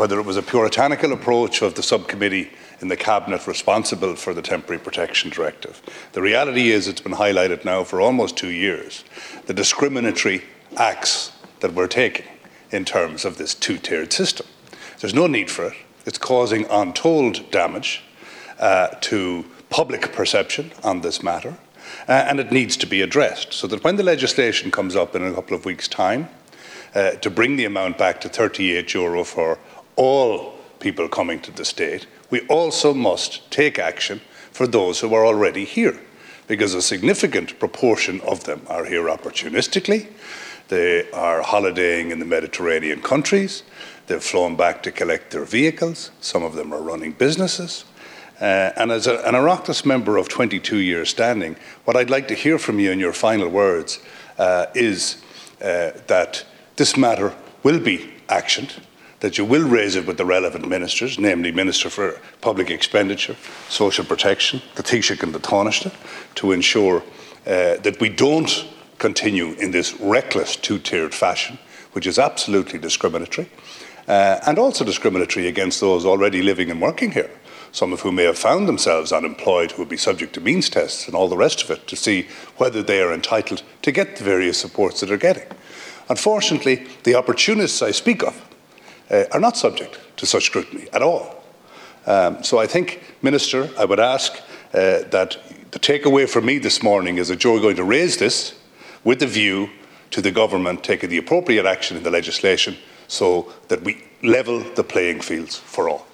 whether it was a puritanical approach of the subcommittee in the cabinet responsible for the temporary protection directive. The reality is it's been highlighted now for almost two years the discriminatory acts that we're taking in terms of this two-tiered system. There's no need for it. It's causing untold damage uh, to public perception on this matter, uh, and it needs to be addressed so that when the legislation comes up in a couple of weeks' time, uh, to bring the amount back to 38 euro for all people coming to the state, we also must take action for those who are already here, because a significant proportion of them are here opportunistically. They are holidaying in the Mediterranean countries. They've flown back to collect their vehicles. Some of them are running businesses. Uh, and as a, an Oireachtas member of 22 years standing, what I'd like to hear from you in your final words uh, is uh, that this matter will be actioned that you will raise it with the relevant ministers, namely Minister for Public Expenditure, Social Protection, the Taoiseach and the Taoiseach, to ensure uh, that we don't continue in this reckless two-tiered fashion, which is absolutely discriminatory, uh, and also discriminatory against those already living and working here, some of whom may have found themselves unemployed, who will be subject to means tests and all the rest of it to see whether they are entitled to get the various supports that they're getting. Unfortunately, the opportunists I speak of uh, are not subject to such scrutiny at all. Um, so I think, Minister, I would ask uh, that the takeaway for me this morning is that you're going to raise this with the view to the government taking the appropriate action in the legislation so that we level the playing fields for all.